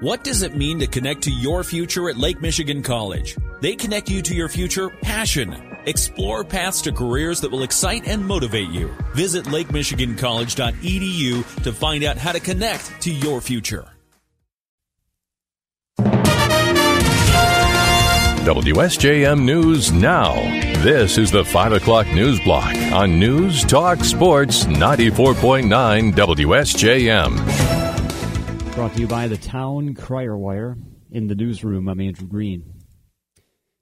What does it mean to connect to your future at Lake Michigan College? They connect you to your future passion. Explore paths to careers that will excite and motivate you. Visit lakemichigancollege.edu to find out how to connect to your future. WSJM News Now. This is the 5 o'clock news block on News Talk Sports 94.9 WSJM. Brought to you by the Town Crier Wire. In the newsroom, I'm Andrew Green.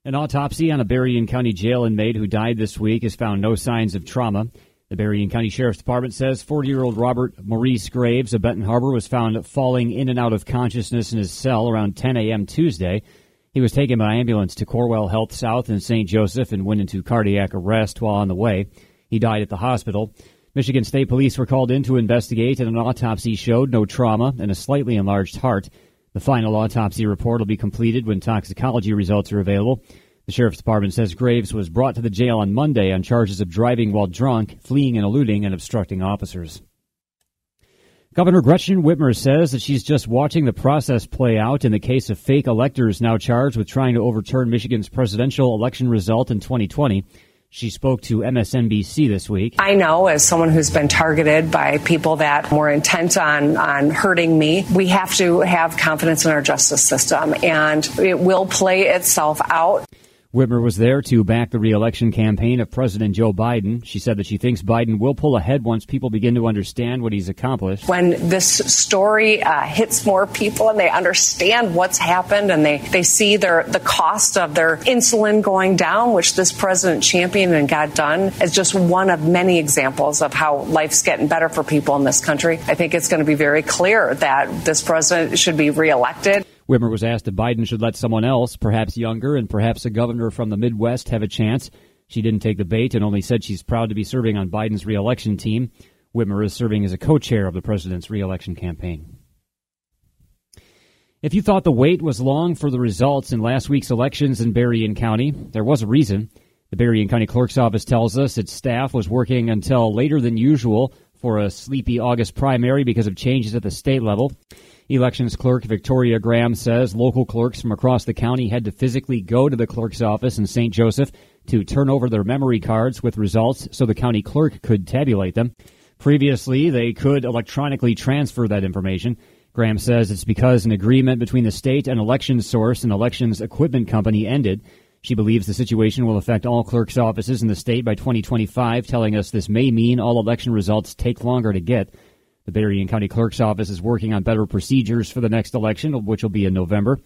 An autopsy on a Berrien County jail inmate who died this week has found no signs of trauma. The Berrien County Sheriff's Department says 40 year old Robert Maurice Graves of Benton Harbor was found falling in and out of consciousness in his cell around 10 a.m. Tuesday. He was taken by ambulance to Corewell Health South in St. Joseph and went into cardiac arrest while on the way. He died at the hospital. Michigan State Police were called in to investigate, and an autopsy showed no trauma and a slightly enlarged heart. The final autopsy report will be completed when toxicology results are available. The Sheriff's Department says Graves was brought to the jail on Monday on charges of driving while drunk, fleeing and eluding, and obstructing officers. Governor Gretchen Whitmer says that she's just watching the process play out in the case of fake electors now charged with trying to overturn Michigan's presidential election result in 2020. She spoke to MSNBC this week. I know, as someone who's been targeted by people that were intent on, on hurting me, we have to have confidence in our justice system, and it will play itself out. Whitmer was there to back the reelection campaign of President Joe Biden. She said that she thinks Biden will pull ahead once people begin to understand what he's accomplished. When this story uh, hits more people and they understand what's happened and they, they see their the cost of their insulin going down, which this president championed and got done, is just one of many examples of how life's getting better for people in this country. I think it's going to be very clear that this president should be reelected. Whitmer was asked if Biden should let someone else, perhaps younger and perhaps a governor from the Midwest, have a chance. She didn't take the bait and only said she's proud to be serving on Biden's reelection team. Whitmer is serving as a co chair of the president's reelection campaign. If you thought the wait was long for the results in last week's elections in Berrien County, there was a reason. The Berrien County Clerk's Office tells us its staff was working until later than usual for a sleepy August primary because of changes at the state level. Elections clerk Victoria Graham says local clerks from across the county had to physically go to the clerk's office in St. Joseph to turn over their memory cards with results so the county clerk could tabulate them. Previously, they could electronically transfer that information. Graham says it's because an agreement between the state and elections source and elections equipment company ended. She believes the situation will affect all clerks' offices in the state by 2025, telling us this may mean all election results take longer to get. The Berrien County Clerk's Office is working on better procedures for the next election, which will be in November.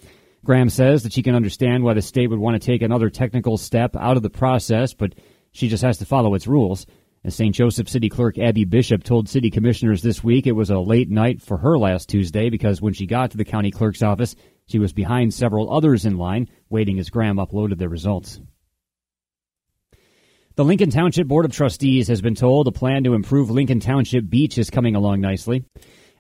Graham says that she can understand why the state would want to take another technical step out of the process, but she just has to follow its rules. As St. Joseph City Clerk Abby Bishop told city commissioners this week, it was a late night for her last Tuesday because when she got to the county clerk's office, she was behind several others in line, waiting as Graham uploaded their results. The Lincoln Township Board of Trustees has been told a plan to improve Lincoln Township Beach is coming along nicely.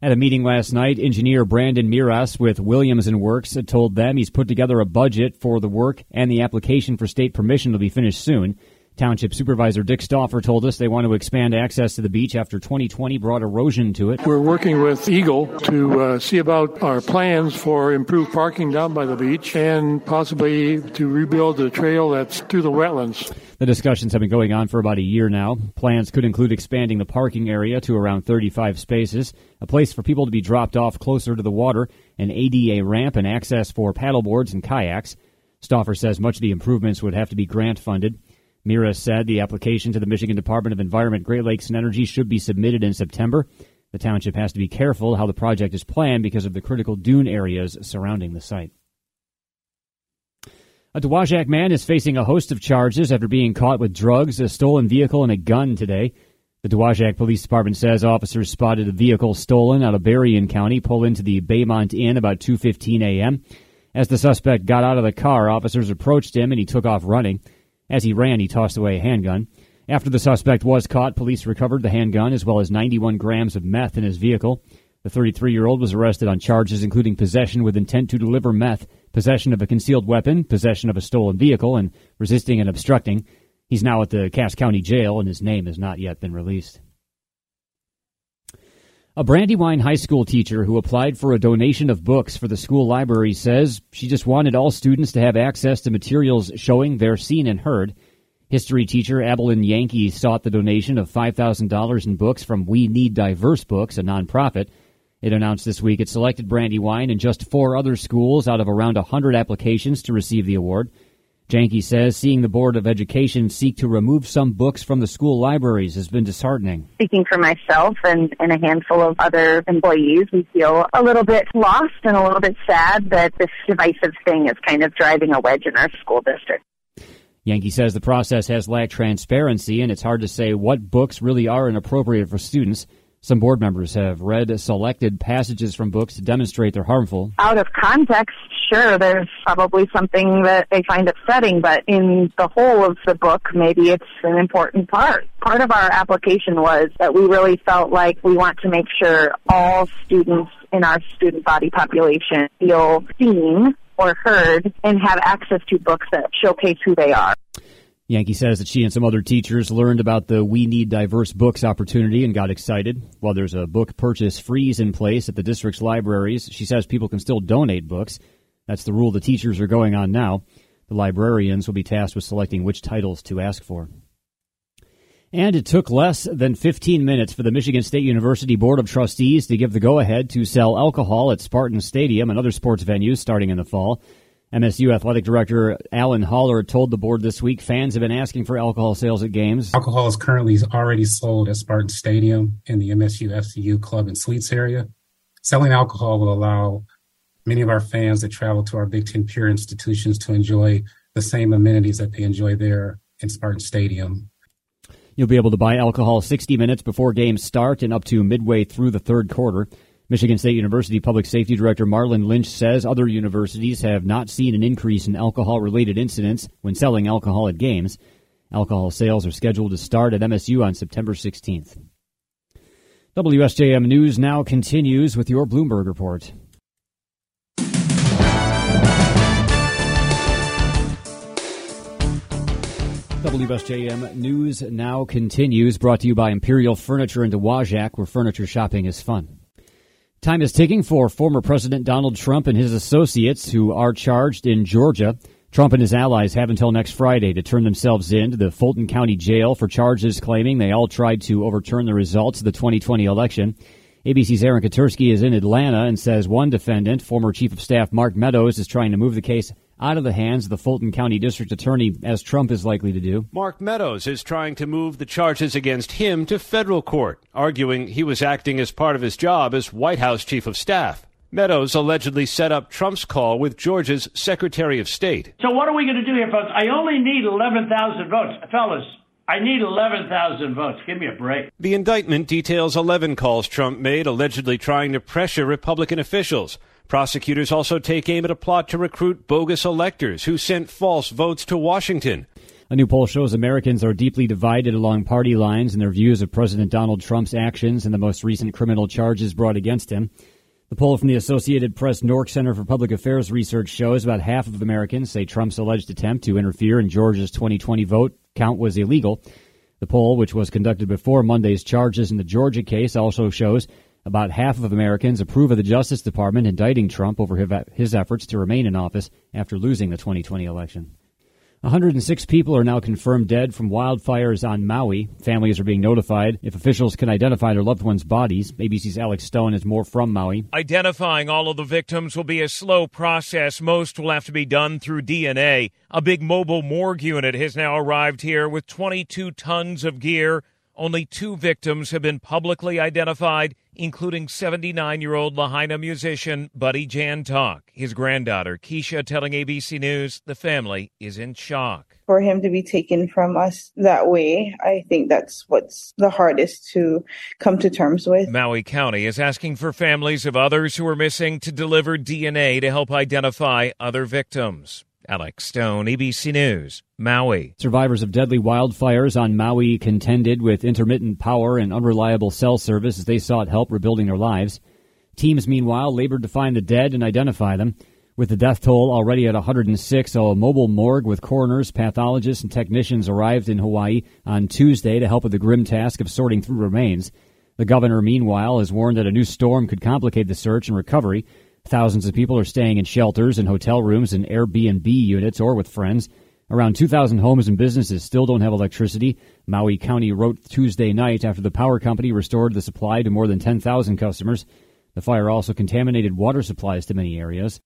At a meeting last night, engineer Brandon Miras with Williams and Works told them he's put together a budget for the work and the application for state permission will be finished soon. Township Supervisor Dick Stauffer told us they want to expand access to the beach after 2020 brought erosion to it. We're working with EGLE to uh, see about our plans for improved parking down by the beach and possibly to rebuild the trail that's through the wetlands. The discussions have been going on for about a year now. Plans could include expanding the parking area to around 35 spaces, a place for people to be dropped off closer to the water, an ADA ramp, and access for paddleboards and kayaks. Stauffer says much of the improvements would have to be grant funded. Mira said the application to the Michigan Department of Environment, Great Lakes, and Energy should be submitted in September. The township has to be careful how the project is planned because of the critical dune areas surrounding the site. A Dowagiac man is facing a host of charges after being caught with drugs, a stolen vehicle, and a gun today. The Dowagiac Police Department says officers spotted a vehicle stolen out of Berrien County pull into the Baymont Inn about 2:15 a.m. As the suspect got out of the car, officers approached him and he took off running. As he ran, he tossed away a handgun. After the suspect was caught, police recovered the handgun as well as 91 grams of meth in his vehicle. The 33 year old was arrested on charges including possession with intent to deliver meth, possession of a concealed weapon, possession of a stolen vehicle, and resisting and obstructing. He's now at the Cass County Jail, and his name has not yet been released. A Brandywine High School teacher who applied for a donation of books for the school library says she just wanted all students to have access to materials showing they're seen and heard. History teacher Abilyn Janke sought the donation of $5,000 in books from We Need Diverse Books, a nonprofit. It announced this week it selected Brandywine and just four other schools out of around 100 applications to receive the award. Janke says seeing the Board of Education seek to remove some books from the school libraries has been disheartening. Speaking for myself and, and a handful of other employees, we feel a little bit lost and a little bit sad that this divisive thing is kind of driving a wedge in our school district. Janke says the process has lacked transparency and it's hard to say what books really are inappropriate for students. Some board members have read selected passages from books to demonstrate they're harmful. Out of context, sure, there's probably something that they find upsetting, but in the whole of the book, maybe it's an important part. Part of our application was that we really felt like we want to make sure all students in our student body population feel seen or heard and have access to books that showcase who they are. Janke says that she and some other teachers learned about the We Need Diverse Books opportunity and got excited. While there's a book purchase freeze in place at the district's libraries, she says people can still donate books. That's the rule the teachers are going on now. The librarians will be tasked with selecting which titles to ask for. And it took less than 15 minutes for the Michigan State University Board of Trustees to give the go ahead to sell alcohol at Spartan Stadium and other sports venues starting in the fall. MSU Athletic Director Alan Haller told the board this week fans have been asking for alcohol sales at games. Alcohol is currently already sold at Spartan Stadium in the MSU FCU club and suites area. Selling alcohol will allow many of our fans that travel to our Big Ten peer institutions to enjoy the same amenities that they enjoy there in Spartan Stadium. You'll be able to buy alcohol 60 minutes before games start and up to midway through the third quarter. Michigan State University Public Safety Director Marlon Lynch says other universities have not seen an increase in alcohol related incidents when selling alcohol at games. Alcohol sales are scheduled to start at MSU on September 16th. WSJM News now continues with your Bloomberg report. WSJM News now continues, brought to you by Imperial Furniture in Dowagiac, where furniture shopping is fun. Time is ticking for former President Donald Trump and his associates who are charged in Georgia. Trump and his allies have until next Friday to turn themselves in to the Fulton County Jail for charges claiming they all tried to overturn the results of the 2020 election. ABC's Aaron Katersky is in Atlanta and says one defendant, former Chief of Staff Mark Meadows, is trying to move the case out of the hands of the Fulton County District Attorney, as Trump is likely to do. Mark Meadows is trying to move the charges against him to federal court, arguing he was acting as part of his job as White House Chief of Staff. Meadows allegedly set up Trump's call with Georgia's Secretary of State. So, what are we going to do here, folks? I only need 11,000 votes. Fellas, I need 11,000 votes. Give me a break. The indictment details 11 calls Trump made allegedly trying to pressure Republican officials. Prosecutors also take aim at a plot to recruit bogus electors who sent false votes to Washington. A new poll shows Americans are deeply divided along party lines in their views of President Donald Trump's actions and the most recent criminal charges brought against him. The poll from the Associated Press NORC Center for Public Affairs Research shows about half of Americans say Trump's alleged attempt to interfere in Georgia's 2020 vote count was illegal. The poll, which was conducted before Monday's charges in the Georgia case, also shows about half of Americans approve of the Justice Department indicting Trump over his efforts to remain in office after losing the 2020 election. 106 people are now confirmed dead from wildfires on Maui. Families are being notified if officials can identify their loved ones' bodies. ABC's Alex Stone has more from Maui. Identifying all of the victims will be a slow process. Most will have to be done through DNA. A big mobile morgue unit has now arrived here with 22 tons of gear. Only two victims have been publicly identified including 79 year old Lahaina musician Buddy Jantoc. His granddaughter, Keisha, telling ABC News the family is in shock. For him to be taken from us that way, I think that's what's the hardest to come to terms with. Maui County is asking for families of others who are missing to deliver DNA to help identify other victims. Alex Stone, ABC News, Maui. Survivors of deadly wildfires on Maui contended with intermittent power and unreliable cell service as they sought help rebuilding their lives. Teams, meanwhile, labored to find the dead and identify them. With the death toll already at 106, a mobile morgue with coroners, pathologists, and technicians arrived in Hawaii on Tuesday to help with the grim task of sorting through remains. The governor, meanwhile, has warned that a new storm could complicate the search and recovery. Thousands of people are staying in shelters and hotel rooms and Airbnb units or with friends. Around 2,000 homes and businesses still don't have electricity. Maui County wrote Tuesday night after the power company restored the supply to more than 10,000 customers. The fire also contaminated water supplies to many areas.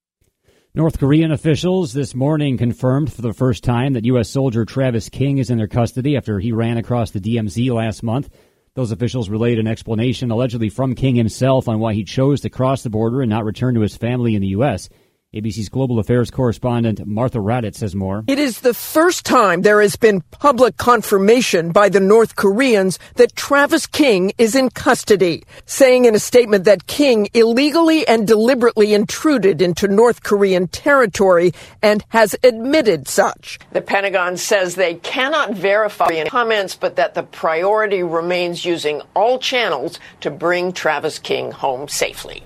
North Korean officials this morning confirmed for the first time that U.S. soldier Travis King is in their custody after he ran across the DMZ last month. Those officials relayed an explanation allegedly from King himself on why he chose to cross the border and not return to his family in the U.S. ABC's global affairs correspondent Martha Raddatz says more. It is the first time there has been public confirmation by the North Koreans that Travis King is in custody, saying in a statement that King illegally and deliberately intruded into North Korean territory and has admitted such. The Pentagon says they cannot verify any comments, but that the priority remains using all channels to bring Travis King home safely.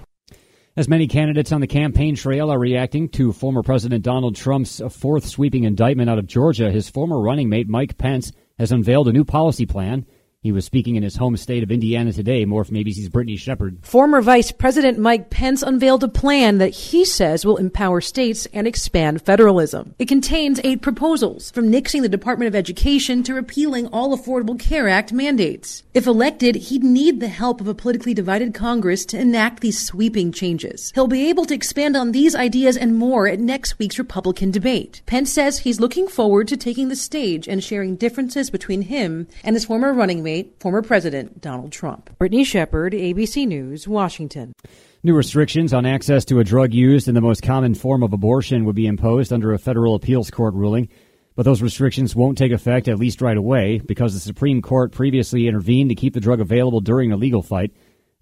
As many candidates on the campaign trail are reacting to former President Donald Trump's fourth sweeping indictment out of Georgia, his former running mate Mike Pence has unveiled a new policy plan he was speaking in his home state of Indiana today. More from ABC's Brittany Shepherd. Former Vice President Mike Pence unveiled a plan that he says will empower states and expand federalism. It contains eight proposals, from nixing the Department of Education to repealing all Affordable Care Act mandates. If elected, he'd need the help of a politically divided Congress to enact these sweeping changes. He'll be able to expand on these ideas and more at next week's Republican debate. Pence says he's looking forward to taking the stage and sharing differences between him and his former running mate, former President Donald Trump. Brittany Shepherd, ABC News, Washington. New restrictions on access to a drug used in the most common form of abortion would be imposed under a federal appeals court ruling. But those restrictions won't take effect, at least right away, because the Supreme Court previously intervened to keep the drug available during a legal fight.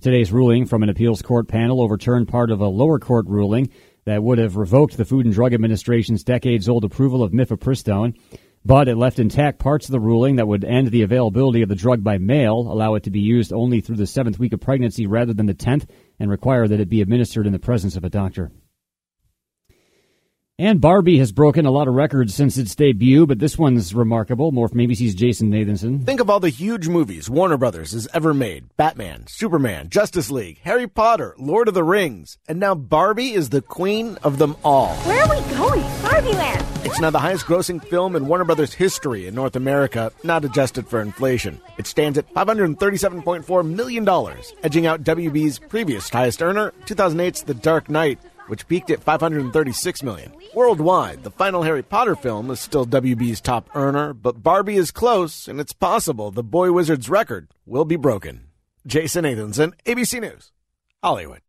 Today's ruling from an appeals court panel overturned part of a lower court ruling that would have revoked the Food and Drug Administration's decades old approval of mifepristone but it left intact parts of the ruling that would end the availability of the drug by mail, allow it to be used only through the seventh week of pregnancy rather than the tenth, and require that it be administered in the presence of a doctor. And Barbie has broken a lot of records since its debut, but this one's remarkable. More from ABC's Jason Nathanson. Think of all the huge movies Warner Brothers has ever made Batman, Superman, Justice League, Harry Potter, Lord of the Rings. And now Barbie is the queen of them all. Where are we going? It's now the highest grossing film in Warner Brothers history in North America, not adjusted for inflation. It stands at $537.4 million, edging out WB's previous highest earner, 2008's The Dark Knight which peaked at 536 million. Worldwide, the final Harry Potter film is still WB's top earner, but Barbie is close, and it's possible the Boy Wizard's record will be broken. Jason Nathanson, ABC News, Hollywood.